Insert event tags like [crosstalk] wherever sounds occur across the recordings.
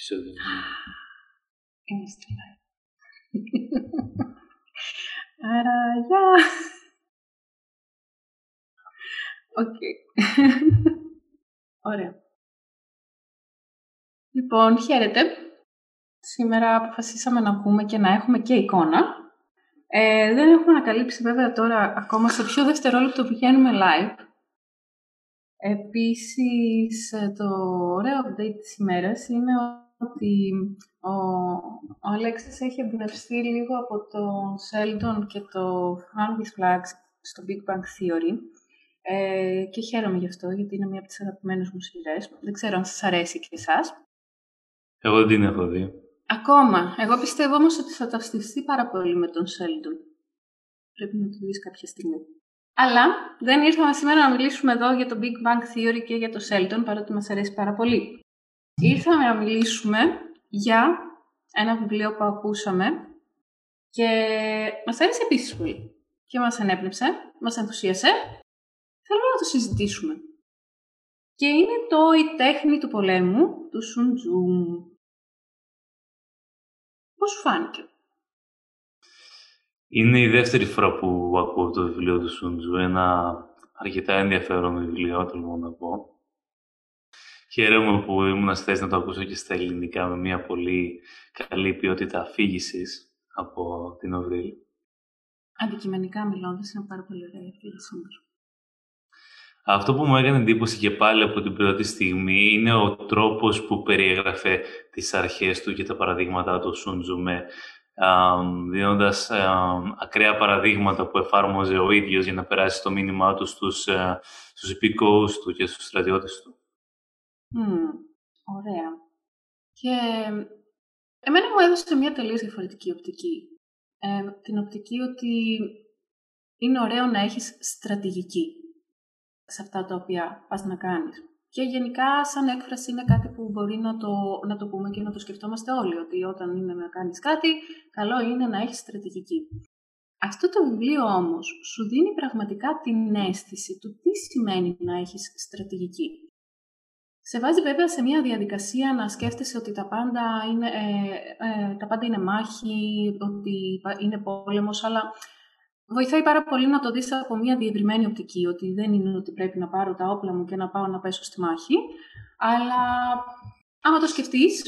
επεισόδιο. Είμαστε live. [laughs] Άρα, γεια! Οκ. [laughs] Ωραία. Λοιπόν, χαίρετε. Σήμερα αποφασίσαμε να βγούμε και να έχουμε και εικόνα. Ε, δεν έχουμε ανακαλύψει βέβαια τώρα ακόμα σε ποιο δευτερόλεπτο πηγαίνουμε live. Επίσης, ε, το ωραίο update της ημέρας είναι ότι ο, ο Αλέξης έχει εμπνευστεί λίγο από το Sheldon και το Francis Flags στο Big Bang Theory ε, και χαίρομαι γι' αυτό γιατί είναι μία από τις αγαπημένες μου σειρές. Δεν ξέρω αν σας αρέσει και εσάς. Εγώ δεν την έχω δει. Ακόμα. Εγώ πιστεύω όμως ότι θα ταυτιστεί πάρα πολύ με τον Sheldon. Πρέπει να το δεις κάποια στιγμή. Αλλά δεν ήρθαμε σήμερα να μιλήσουμε εδώ για το Big Bang Theory και για το Sheldon, παρότι μας αρέσει πάρα πολύ. Ήρθαμε να μιλήσουμε για ένα βιβλίο που ακούσαμε και μας άρεσε επίσης πολύ. Και μας ενέπνευσε, μας ενθουσίασε. Θέλουμε να το συζητήσουμε. Και είναι το «Η τέχνη του πολέμου» του Σουν Πώς σου φάνηκε; Είναι η δεύτερη φορά που ακούω το βιβλίο του Σούντζου, ένα αρκετά ενδιαφέρον βιβλίο, τολμώ να πω. Χαίρομαι που ήμουν στη θέση να το ακούσω και στα ελληνικά με μια πολύ καλή ποιότητα αφήγησης από την Οβρίλ. Αντικειμενικά μιλώντας, είναι πάρα πολύ ωραία η αφήγησή Αυτό που μου έκανε εντύπωση και πάλι από την πρώτη στιγμή είναι ο τρόπος που περιέγραφε τις αρχές του και τα παραδείγματα του Σούντζου με δίνοντας ακραία παραδείγματα που εφάρμοζε ο ίδιος για να περάσει το μήνυμά του στους, ε, στους υπηκόους του και στους στρατιώτες του. Ωραία. Και εμένα μου έδωσε μια τελείως διαφορετική οπτική. Ε, την οπτική ότι είναι ωραίο να έχεις στρατηγική σε αυτά τα οποία πας να κάνεις. Και γενικά, σαν έκφραση, είναι κάτι που μπορεί να το, να το πούμε και να το σκεφτόμαστε όλοι. Ότι όταν είναι να κάνεις κάτι, καλό είναι να έχεις στρατηγική. Αυτό το βιβλίο όμως σου δίνει πραγματικά την αίσθηση του τι σημαίνει να έχεις στρατηγική. Σε βάζει βέβαια σε μια διαδικασία να σκέφτεσαι ότι τα πάντα είναι, ε, ε, τα πάντα είναι μάχη, ότι είναι πόλεμος, αλλά βοηθάει πάρα πολύ να το δεις από μια διευρυμένη οπτική, ότι δεν είναι ότι πρέπει να πάρω τα όπλα μου και να πάω να πέσω στη μάχη, αλλά άμα το σκεφτείς,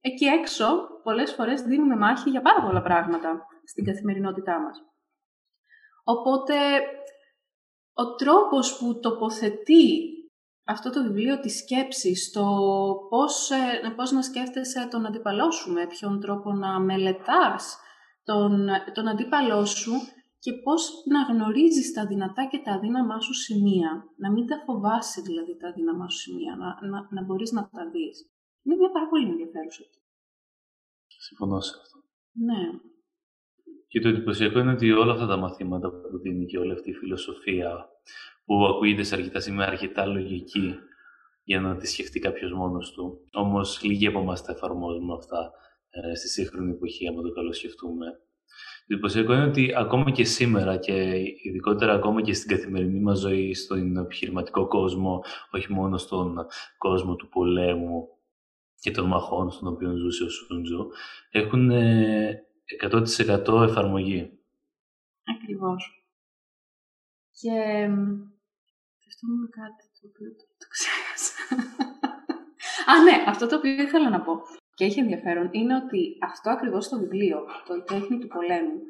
εκεί έξω πολλές φορές δίνουμε μάχη για πάρα πολλά πράγματα στην καθημερινότητά μας. Οπότε, ο τρόπος που τοποθετεί αυτό το βιβλίο της σκέψης, το πώς, ε, πώς να σκέφτεσαι τον αντίπαλό σου, με ποιον τρόπο να μελετάς τον, τον αντίπαλό σου, και πώς να γνωρίζεις τα δυνατά και τα αδύναμά σου σημεία. Να μην τα φοβάσαι δηλαδή τα αδύναμά σου σημεία, να, να, να μπορείς να τα δεις. Είναι μια πάρα πολύ ενδιαφέρουσα. Συμφωνώ σε αυτό. Ναι. Και το εντυπωσιακό είναι ότι όλα αυτά τα μαθήματα που δίνει και όλη αυτή η φιλοσοφία που ακούγεται σε αρκετά σημεία αρκετά λογική για να τη σκεφτεί κάποιος μόνος του. Όμως λίγοι από εμάς τα εφαρμόζουμε αυτά ε, στη σύγχρονη εποχή, άμα το καλώ σκεφτούμε. Το εντυπωσιακό είναι ότι ακόμα και σήμερα και ειδικότερα ακόμα και στην καθημερινή μας ζωή, στον επιχειρηματικό κόσμο, όχι μόνο στον κόσμο του πολέμου και των μαχών στον οποίο ζούσε ο Σούντζο, έχουν 100% ε, εφαρμογή. Ακριβώς. Και σκεφτόμουν κάτι το οποίο το ξέχασα. Α, ναι, αυτό το οποίο ήθελα να πω και έχει ενδιαφέρον είναι ότι αυτό ακριβώς το βιβλίο, το «Η τέχνη του πολέμου»,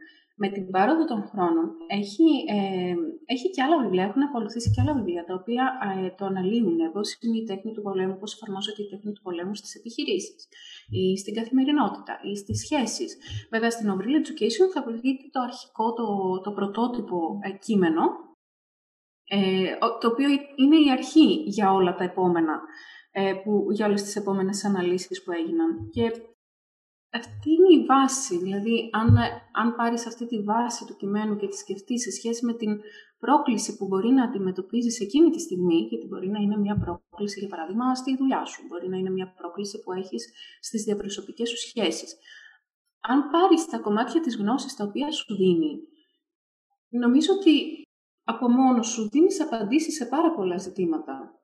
με την πάροδο των χρόνων έχει, ε, έχει και άλλα βιβλία, έχουν ακολουθήσει και άλλα βιβλία τα οποία ε, το αναλύουν πώ είναι η τέχνη του πολέμου, πώς εφαρμόζεται η τέχνη του πολέμου στις επιχειρήσεις ή στην καθημερινότητα ή στις σχέσεις. Βέβαια, στην Ovril Education θα βρείτε το αρχικό, το, το πρωτότυπο ε, κείμενο, ε, το οποίο είναι η αρχή για όλα τα επόμενα ε, που, για όλες τις επόμενες αναλύσεις που έγιναν. Και αυτή είναι η βάση, δηλαδή αν, αν πάρεις αυτή τη βάση του κειμένου και τη σκεφτείς σε σχέση με την πρόκληση που μπορεί να αντιμετωπίζεις εκείνη τη στιγμή, γιατί μπορεί να είναι μια πρόκληση, για παράδειγμα, στη δουλειά σου, μπορεί να είναι μια πρόκληση που έχεις στις διαπροσωπικές σου σχέσεις. Αν πάρεις τα κομμάτια της γνώσης τα οποία σου δίνει, νομίζω ότι από μόνος σου δίνεις απαντήσεις σε πάρα πολλά ζητήματα.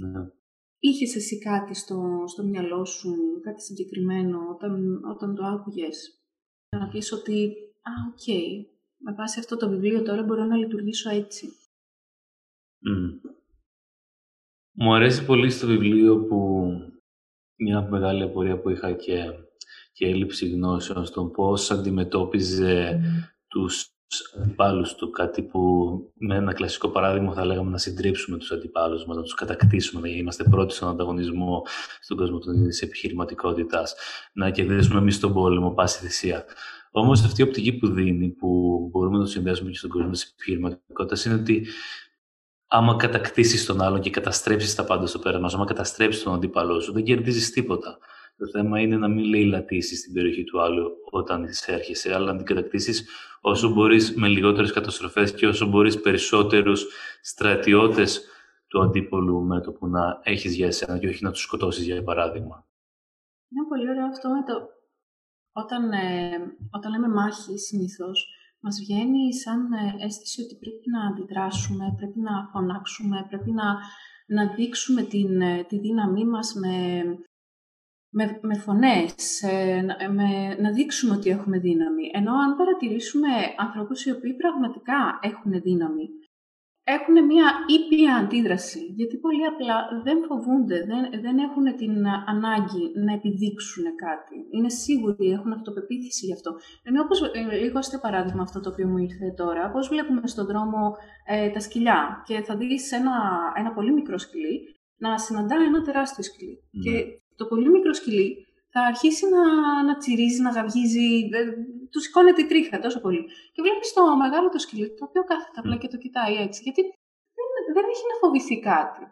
Ναι. Είχες εσύ κάτι στο, στο μυαλό σου, κάτι συγκεκριμένο όταν, όταν το άκουγες. Να πεις ότι, α, ok, okay, με βάση αυτό το βιβλίο τώρα μπορώ να λειτουργήσω έτσι. Μου αρέσει πολύ στο βιβλίο που μια μεγάλη απορία που είχα και, και έλλειψη γνώσεων στον πώς αντιμετώπιζε μμ. τους αντιπάλους του, κάτι που με ένα κλασικό παράδειγμα θα λέγαμε να συντρίψουμε τους αντιπάλους μας, να τους κατακτήσουμε, να είμαστε πρώτοι στον ανταγωνισμό στον κόσμο της επιχειρηματικότητας, να κερδίσουμε εμείς τον πόλεμο, πάση θυσία. Όμως αυτή η οπτική που δίνει, που μπορούμε να το συνδέσουμε και στον κόσμο της επιχειρηματικότητας, είναι ότι άμα κατακτήσεις τον άλλον και καταστρέψεις τα πάντα στο πέρασμα, άμα καταστρέψεις τον αντίπαλό σου, δεν κερδίζεις τίποτα. Το θέμα είναι να μην λέει λατήσεις στην περιοχή του άλλου όταν έρχεσαι, αλλά να την κατακτήσεις όσο μπορείς με λιγότερες καταστροφές και όσο μπορείς περισσότερους στρατιώτες του αντίπολου μέτωπου να έχεις για εσένα και όχι να τους σκοτώσεις, για παράδειγμα. Είναι πολύ ωραίο αυτό με το. Όταν, ε, όταν λέμε μάχη, συνήθως μας βγαίνει σαν ε, αίσθηση ότι πρέπει να αντιδράσουμε, πρέπει να φωνάξουμε, πρέπει να, να δείξουμε την, ε, τη δύναμή μας με, με, με φωνές, ε, με, να δείξουμε ότι έχουμε δύναμη. Ενώ αν παρατηρήσουμε ανθρώπους οι οποίοι πραγματικά έχουν δύναμη, έχουν μια ήπια αντίδραση, γιατί πολύ απλά δεν φοβούνται, δεν, δεν έχουν την ανάγκη να επιδείξουν κάτι. Είναι σίγουροι, έχουν αυτοπεποίθηση γι' αυτό. Ενώ όπως, ε, λίγο στο παράδειγμα αυτό το οποίο μου ήρθε τώρα, πώς βλέπουμε στον δρόμο ε, τα σκυλιά και θα δεις ένα, ένα πολύ μικρό σκυλί να συναντά ένα τεράστιο σκυλί. Ναι. Και το πολύ μικρό σκυλί θα αρχίσει να, να τσιρίζει, να γαυγίζει, του σηκώνεται η τρίχα τόσο πολύ. Και βλέπεις το μεγάλο το σκυλί, το οποίο κάθεται απλά και το κοιτάει έτσι, γιατί δεν, δεν έχει να φοβηθεί κάτι.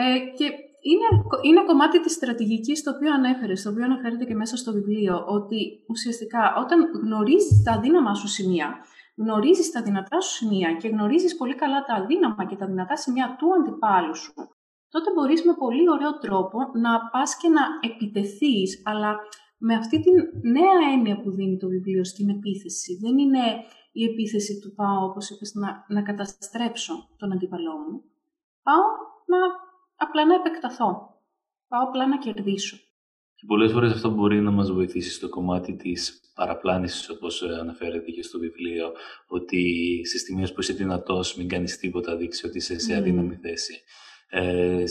Ε, και είναι, είναι κομμάτι της στρατηγικής το οποίο ανέφερες, το οποίο αναφέρεται και μέσα στο βιβλίο, ότι ουσιαστικά όταν γνωρίζεις τα αδύναμα σου σημεία, γνωρίζεις τα δυνατά σου σημεία και γνωρίζεις πολύ καλά τα αδύναμα και τα δυνατά σημεία του αντιπάλου σου, τότε μπορείς με πολύ ωραίο τρόπο να πας και να επιτεθείς, αλλά με αυτή τη νέα έννοια που δίνει το βιβλίο στην επίθεση. Δεν είναι η επίθεση του πάω, όπως είπες, να, να καταστρέψω τον αντίπαλό μου. Πάω να, απλά να επεκταθώ. Πάω απλά να κερδίσω. Και πολλές φορές αυτό μπορεί να μας βοηθήσει στο κομμάτι της παραπλάνησης, όπως ε, αναφέρεται και στο βιβλίο, ότι σε στιγμές που είσαι δυνατός, μην κάνεις τίποτα, δείξει ότι είσαι σε αδύναμη θέση ε,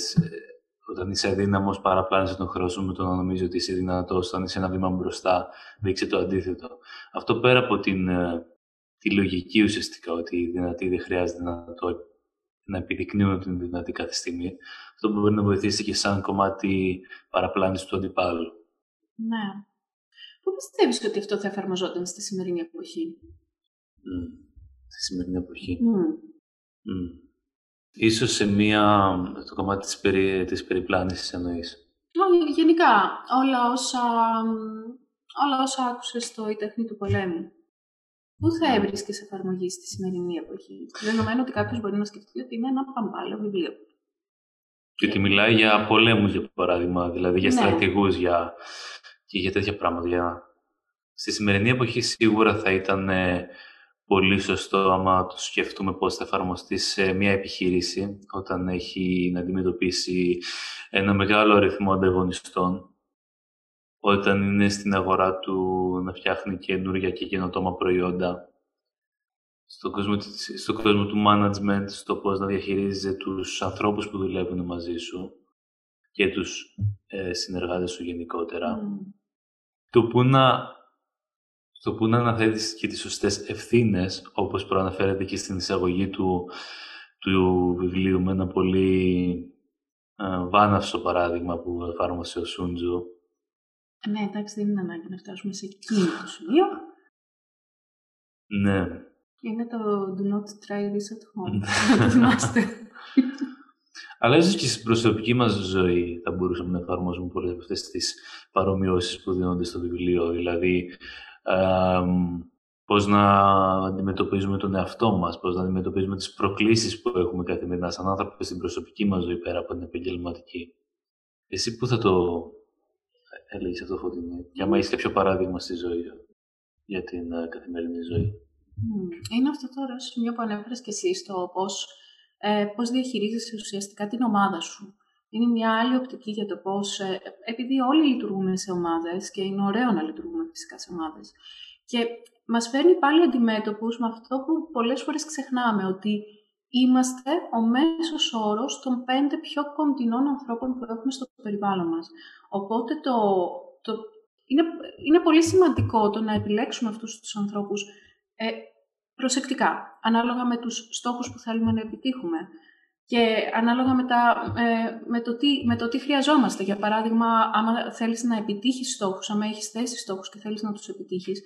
όταν είσαι αδύναμος, παραπλάνεσαι τον χρόνο σου με το να νομίζεις ότι είσαι δυνατός. Όταν είσαι ένα βήμα μπροστά, δείξει το αντίθετο. Αυτό πέρα από την, ε, τη λογική ουσιαστικά, ότι οι δυνατοί δεν χρειάζεται να, το, να επιδεικνύουν την δυνατή κάθε στιγμή. Αυτό μπορεί να βοηθήσει και σαν κομμάτι παραπλάνησης του αντιπάλου. Ναι. Πού πιστεύεις ότι αυτό θα εφαρμοζόταν στη σημερινή εποχή; Mm. Στη σημερινή εποχή. Mm. Ίσως σε μία, το κομμάτι της, περι, της περιπλάνησης εννοείς. Γενικά, όλα όσα, όλα όσα άκουσες στο «Η τέχνη του πολέμου». Πού θα έβρισκες εφαρμογή στη σημερινή εποχή, δεδομένου ότι κάποιος μπορεί να σκεφτεί ότι είναι ένα παμπάλαιο βιβλίο. Και ότι μιλάει για πολέμους, για παράδειγμα, δηλαδή για ναι. στρατηγούς για... και για τέτοια πράγματα. Για... Στη σημερινή εποχή σίγουρα θα ήταν πολύ σωστό άμα το σκεφτούμε πώς θα εφαρμοστεί σε μια επιχείρηση όταν έχει να αντιμετωπίσει ένα μεγάλο αριθμό ανταγωνιστών όταν είναι στην αγορά του να φτιάχνει καινούργια και καινοτόμα προϊόντα στον κόσμο, στο κόσμο του management, στο πώς να διαχειρίζεσαι τους ανθρώπους που δουλεύουν μαζί σου και τους ε, συνεργάτες σου γενικότερα. Mm. Το που να στο που να αναθέτεις και τις σωστές ευθύνες, όπως προαναφέρεται και στην εισαγωγή του, του βιβλίου με ένα πολύ ε, βάναυσο παράδειγμα που εφάρμοσε ο Σούντζο. Ναι, εντάξει, δεν είναι ανάγκη να φτάσουμε σε εκείνο το σημείο. Ναι. Είναι το do not try this at home. να το θυμάστε. [laughs] Αλλά ίσως και στην προσωπική μας ζωή θα μπορούσαμε να εφαρμόσουμε πολλές από αυτές τις παρομοιώσεις που δίνονται στο βιβλίο. Δηλαδή, πώς να αντιμετωπίζουμε τον εαυτό μας, πώς να αντιμετωπίζουμε τις προκλήσεις που έχουμε καθημερινά σαν άνθρωποι στην προσωπική μας ζωή πέρα από την επαγγελματική. Εσύ πού θα το έλεγες αυτό, Φωτεινή, και άμα έχεις κάποιο παράδειγμα στη ζωή για την ε, καθημερινή ζωή; Είναι αυτό τώρα σημείο που ανέφερες και εσύ στο πώς, ε, πώς διαχειρίζεσαι ουσιαστικά την ομάδα σου. Είναι μια άλλη οπτική για το πώς, ε, επειδή όλοι λειτουργούμε σε ομάδες και είναι ωραίο να λειτουργούμε φυσικά σε ομάδες. Και μας φέρνει πάλι αντιμέτωπους με αυτό που πολλές φορές ξεχνάμε, ότι είμαστε ο μέσος όρος των πέντε πιο κοντινών ανθρώπων που έχουμε στο περιβάλλον μας. Οπότε το, το, είναι, είναι πολύ σημαντικό το να επιλέξουμε αυτούς τους ανθρώπους ε, προσεκτικά, ανάλογα με τους στόχους που θέλουμε να επιτύχουμε και ανάλογα με, τα, ε, με, το τι, με το τι χρειαζόμαστε. Για παράδειγμα, άμα θέλεις να επιτύχεις στόχους, άμα έχεις θέσει στόχους και θέλεις να τους επιτύχεις,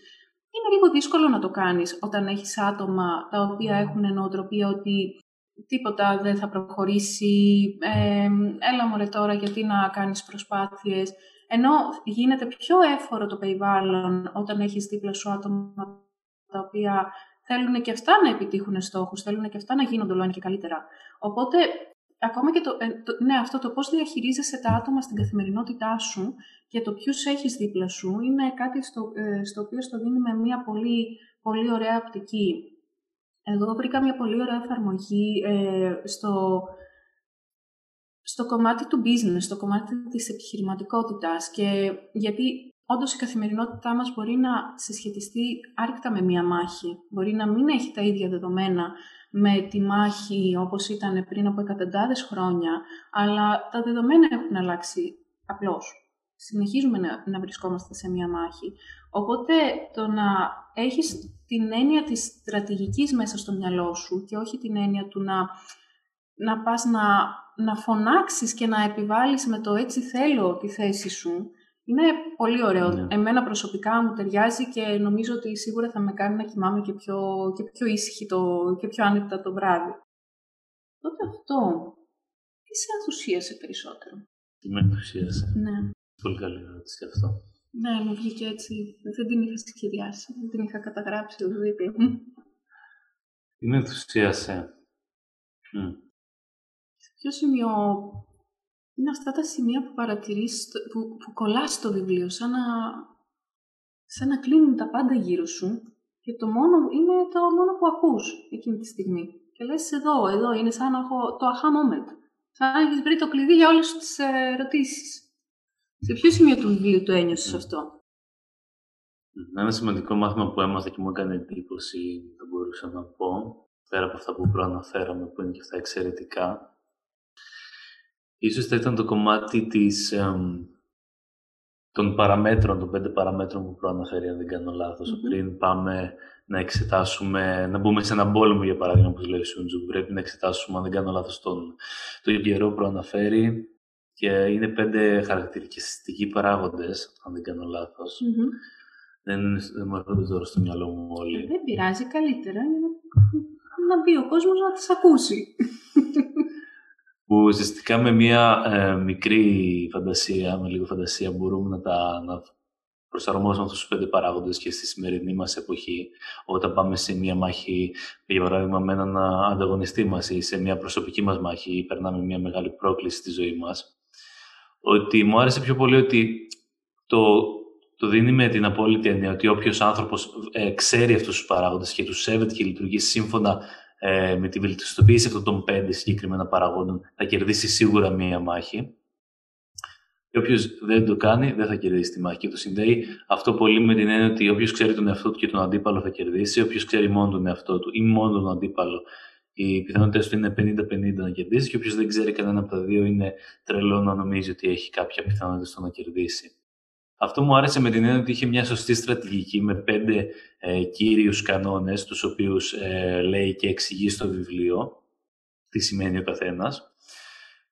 είναι λίγο δύσκολο να το κάνεις όταν έχεις άτομα τα οποία έχουν νοοτροπία ότι τίποτα δεν θα προχωρήσει, ε, έλα μωρέ τώρα γιατί να κάνεις προσπάθειες. Ενώ γίνεται πιο έφορο το περιβάλλον όταν έχεις δίπλα σου άτομα τα οποία θέλουν και αυτά να επιτύχουν στόχους, θέλουν και αυτά να γίνονται όλο και καλύτερα. Οπότε, ακόμα και το, ε, το, ναι, αυτό το πώς διαχειρίζεσαι τα άτομα στην καθημερινότητά σου και το ποιους έχεις δίπλα σου είναι κάτι στο, ε, στο οποίο στο δίνει με μια πολύ, πολύ ωραία οπτική. Εγώ βρήκα μια πολύ ωραία εφαρμογή ε, στο, στο κομμάτι του business, στο κομμάτι της επιχειρηματικότητας και γιατί όντως η καθημερινότητά μας μπορεί να συσχετιστεί άρρηκτα με μία μάχη. Μπορεί να μην έχει τα ίδια δεδομένα με τη μάχη όπως ήταν πριν από εκατοντάδες χρόνια, αλλά τα δεδομένα έχουν αλλάξει απλώς. Συνεχίζουμε να, να βρισκόμαστε σε μία μάχη. Οπότε το να έχεις την έννοια της στρατηγικής μέσα στο μυαλό σου και όχι την έννοια του να, να πας να, να φωνάξεις και να επιβάλλεις με το έτσι θέλω τη θέση σου, είναι πολύ ωραίο. Ναι. Εμένα προσωπικά μου ταιριάζει και νομίζω ότι σίγουρα θα με κάνει να κοιμάμαι και πιο, και πιο ήσυχη το, και πιο άνετα το βράδυ. Τότε αυτό, τι σε ενθουσίασε περισσότερο; Τι με ενθουσίασε; Ναι. Πολύ καλή ερώτηση αυτό. Ναι, μου βγήκε έτσι. Δεν την είχα σχεδιάσει. Δεν την είχα καταγράψει ως δίπλα. Τι με ενθουσίασε; Σε ποιο σημείο είναι αυτά τα σημεία που παρατηρείς, που, που κολλάς στο βιβλίο, σαν να, σαν να κλείνουν τα πάντα γύρω σου και το μόνο είναι το μόνο που ακούς εκείνη τη στιγμή. Και λες εδώ, εδώ, είναι σαν να έχω το aha moment. Σαν να έχεις βρει το κλειδί για όλες τις ερωτήσεις. Σε ποιο σημείο του βιβλίου το ένιωσες αυτό; Ένα σημαντικό μάθημα που έμαθα και μου έκανε εντύπωση, θα μπορούσα να πω, πέρα από αυτά που προαναφέραμε, που είναι και αυτά εξαιρετικά, ίσως θα ήταν το κομμάτι της, των παραμέτρων, των πέντε παραμέτρων που προαναφέρει, αν δεν κάνω Πριν πάμε να εξετάσουμε, να μπούμε σε έναν πόλεμο, για παράδειγμα, όπως λέει ο Σούντζου, πρέπει να εξετάσουμε, αν δεν κάνω λάθος, τον, τον καιρό που προαναφέρει, και είναι πέντε χαρακτηριστικοί παράγοντες, αν δεν κάνω Δεν, δεν μου έρχονται τώρα στο μυαλό μου όλοι. Ε, δεν πειράζει, καλύτερα να, να μπει ο κόσμος να τις ακούσει. Που ουσιαστικά με μια ε, μικρή φαντασία, με λίγο φαντασία, μπορούμε να, τα, να προσαρμόσουμε αυτούς τους πέντε παράγοντες και στη σημερινή μας εποχή, όταν πάμε σε μια μάχη, για παράδειγμα με έναν ανταγωνιστή μας ή σε μια προσωπική μας μάχη ή περνάμε μια μεγάλη πρόκληση στη ζωή μας, ότι μου άρεσε πιο πολύ ότι το, το δίνει με την απόλυτη έννοια ότι όποιος άνθρωπος ε, ξέρει αυτούς τους παράγοντες και τους σέβεται και λειτουργεί σύμφωνα ε, με τη βελτιστοποίηση αυτών των πέντε συγκεκριμένα παραγόντων, θα κερδίσει σίγουρα μία μάχη. Και όποιος δεν το κάνει, δεν θα κερδίσει τη μάχη. Και το συνδέει αυτό πολύ με την έννοια ότι όποιος ξέρει τον εαυτό του και τον αντίπαλο θα κερδίσει, όποιος ξέρει μόνο τον εαυτό του ή μόνο τον αντίπαλο οι πιθανότητες του είναι 50-50 να κερδίσει και όποιος δεν ξέρει κανένα από τα δύο είναι τρελό να νομίζει ότι έχει κάποια πιθανότητα στο να κερδίσει. Αυτό μου άρεσε με την έννοια ότι είχε μια σωστή στρατηγική με πέντε ε, κύριους κανόνες, τους οποίους ε, λέει και εξηγεί στο βιβλίο τι σημαίνει ο καθένας.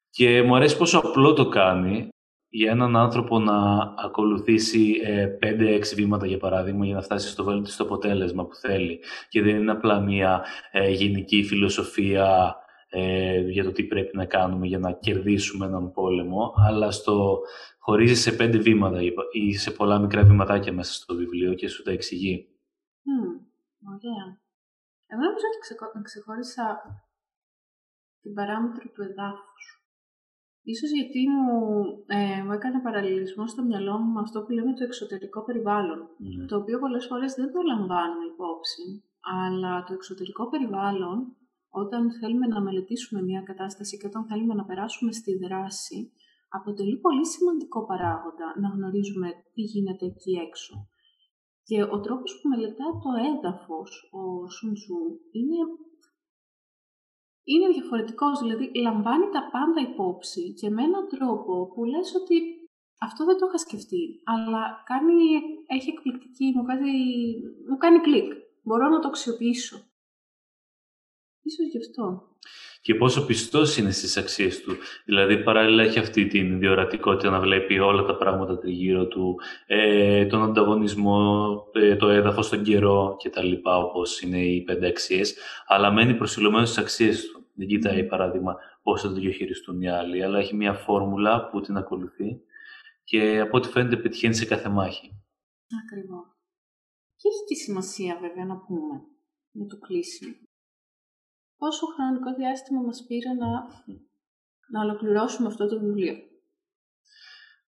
Και μου αρέσει πόσο απλό το κάνει για έναν άνθρωπο να ακολουθήσει ε, 5-6 βήματα, για παράδειγμα, για να φτάσει στο βέλτιστο αποτέλεσμα που θέλει. Και δεν είναι απλά μια ε, γενική φιλοσοφία ε, για το τι πρέπει να κάνουμε για να κερδίσουμε έναν πόλεμο, αλλά στο χωρίζει σε πέντε βήματα ή σε πολλά μικρά βηματάκια μέσα στο βιβλίο και σου τα εξηγεί. Mm, ωραία. Εγώ νομίζω ότι ξεχώρισα την παράμετρο του εδάφους. Ίσως γιατί μου, ε, μου έκανε παραλληλισμό στο μυαλό μου με αυτό που λέμε το εξωτερικό περιβάλλον, ναι. το οποίο πολλές φορές δεν το λαμβάνουμε υπόψη, αλλά το εξωτερικό περιβάλλον όταν θέλουμε να μελετήσουμε μια κατάσταση και όταν θέλουμε να περάσουμε στη δράση, αποτελεί πολύ σημαντικό παράγοντα να γνωρίζουμε τι γίνεται εκεί έξω. Και ο τρόπος που μελετά το έδαφος, ο Σουντζού, είναι, είναι διαφορετικός, δηλαδή λαμβάνει τα πάντα υπόψη και με έναν τρόπο που λες ότι αυτό δεν το είχα σκεφτεί, αλλά κάνει, έχει εκπληκτική, μου κάνει, μου κάνει κλικ. Μπορώ να το αξιοποιήσω. Ίσως γι' αυτό. Και πόσο πιστός είναι στις αξίες του. Δηλαδή, παράλληλα έχει αυτή την διορατικότητα να βλέπει όλα τα πράγματα τριγύρω του, ε, τον ανταγωνισμό, ε, το έδαφος, τον καιρό κτλ. όπως είναι οι πέντε αξίες, αλλά μένει προσιλωμένος στις αξίες του. Δεν κοιτάει, παράδειγμα, πώς θα το διαχειριστούν οι άλλοι, αλλά έχει μια φόρμουλα που την ακολουθεί και από ό,τι φαίνεται πετυχαίνει σε κάθε μάχη. Ακριβώς. Και έχει και σημασία βέβαια να πούμε με το κλείσιμο πόσο χρονικό διάστημα μας πήρε να, να ολοκληρώσουμε αυτό το βιβλίο.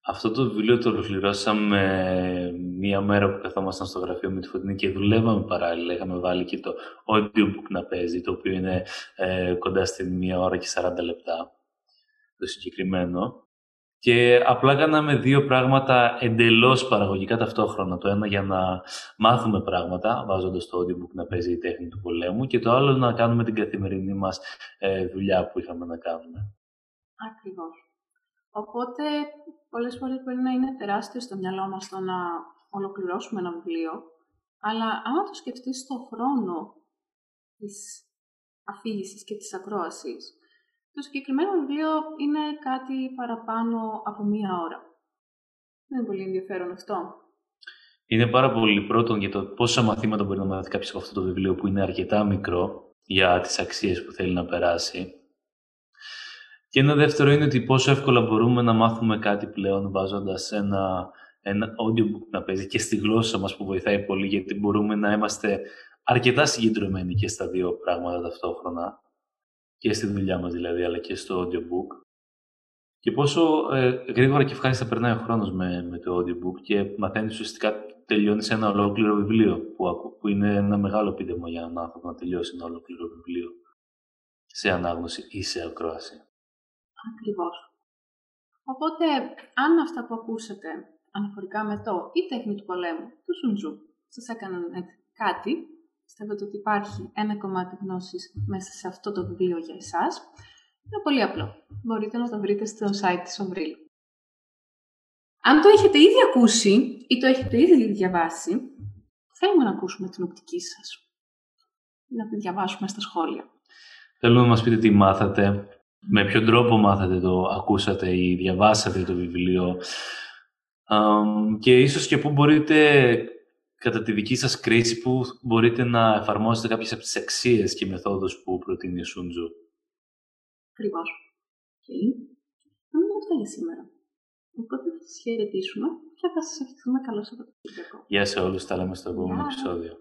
Αυτό το βιβλίο το ολοκληρώσαμε μία μέρα που καθόμασταν στο γραφείο με τη Φωτεινή και δουλεύαμε παράλληλα. Είχαμε βάλει και το audiobook να παίζει, το οποίο είναι ε, κοντά στην μία ώρα και 40 λεπτά, το συγκεκριμένο. Και απλά κάναμε δύο πράγματα εντελώς παραγωγικά ταυτόχρονα. Το ένα για να μάθουμε πράγματα, βάζοντας το audiobook να παίζει η τέχνη του πολέμου και το άλλο να κάνουμε την καθημερινή μας ε, δουλειά που είχαμε να κάνουμε. Ακριβώς. Οπότε, πολλές φορές μπορεί να είναι τεράστιο στο μυαλό μας το να ολοκληρώσουμε ένα βιβλίο, αλλά άμα το σκεφτείς στο χρόνο της αφήγησης και της ακρόασης, το συγκεκριμένο βιβλίο είναι κάτι παραπάνω από μία ώρα. Δεν είναι πολύ ενδιαφέρον αυτό. Είναι πάρα πολύ πρώτον για το πόσα μαθήματα μπορεί να μάθει κάποιος από αυτό το βιβλίο που είναι αρκετά μικρό για τις αξίες που θέλει να περάσει. Και ένα δεύτερο είναι ότι πόσο εύκολα μπορούμε να μάθουμε κάτι πλέον βάζοντας ένα, ένα audiobook να παίζει και στη γλώσσα μας που βοηθάει πολύ γιατί μπορούμε να είμαστε αρκετά συγκεντρωμένοι και στα δύο πράγματα ταυτόχρονα και στη δουλειά μας δηλαδή, αλλά και στο audiobook. Και πόσο ε, γρήγορα και ευχάριστα περνάει ο χρόνος με, με το audiobook και μαθαίνεις ουσιαστικά τελειώνεις ένα ολόκληρο βιβλίο, που, που είναι ένα μεγάλο επίδεμο για έναν άνθρωπο να τελειώσει ένα ολόκληρο βιβλίο σε ανάγνωση ή σε ακρόαση. Ακριβώς. Οπότε, αν αυτά που ακούσατε αναφορικά με το ή τέχνη του πολέμου του Σουντζού σας έκαναν κάτι, πιστεύετε ότι υπάρχει ένα κομμάτι γνώσης μέσα σε αυτό το βιβλίο για εσάς, είναι πολύ απλό. Μπορείτε να το βρείτε στο site της Ομβρίλ. Αν το έχετε ήδη ακούσει ή το έχετε ήδη διαβάσει, θέλουμε να ακούσουμε την οπτική σας. Να τη διαβάσουμε στα σχόλια. Θέλουμε να μας πείτε τι μάθατε, με ποιον τρόπο μάθατε το, ακούσατε ή διαβάσατε το βιβλίο και ίσως και πού μπορείτε κατά τη δική σας κρίση που μπορείτε να εφαρμόσετε κάποιες από τις αξίες και μεθόδους που προτείνει η Σούντζου; Ακριβώς. Okay. Νομίζω αυτά για σήμερα. Οπότε θα σας χαιρετήσουμε και θα σας ευχηθούμε καλό Σαββατοκύριακο. Γεια σε όλους, τα λέμε στο επόμενο επεισόδιο.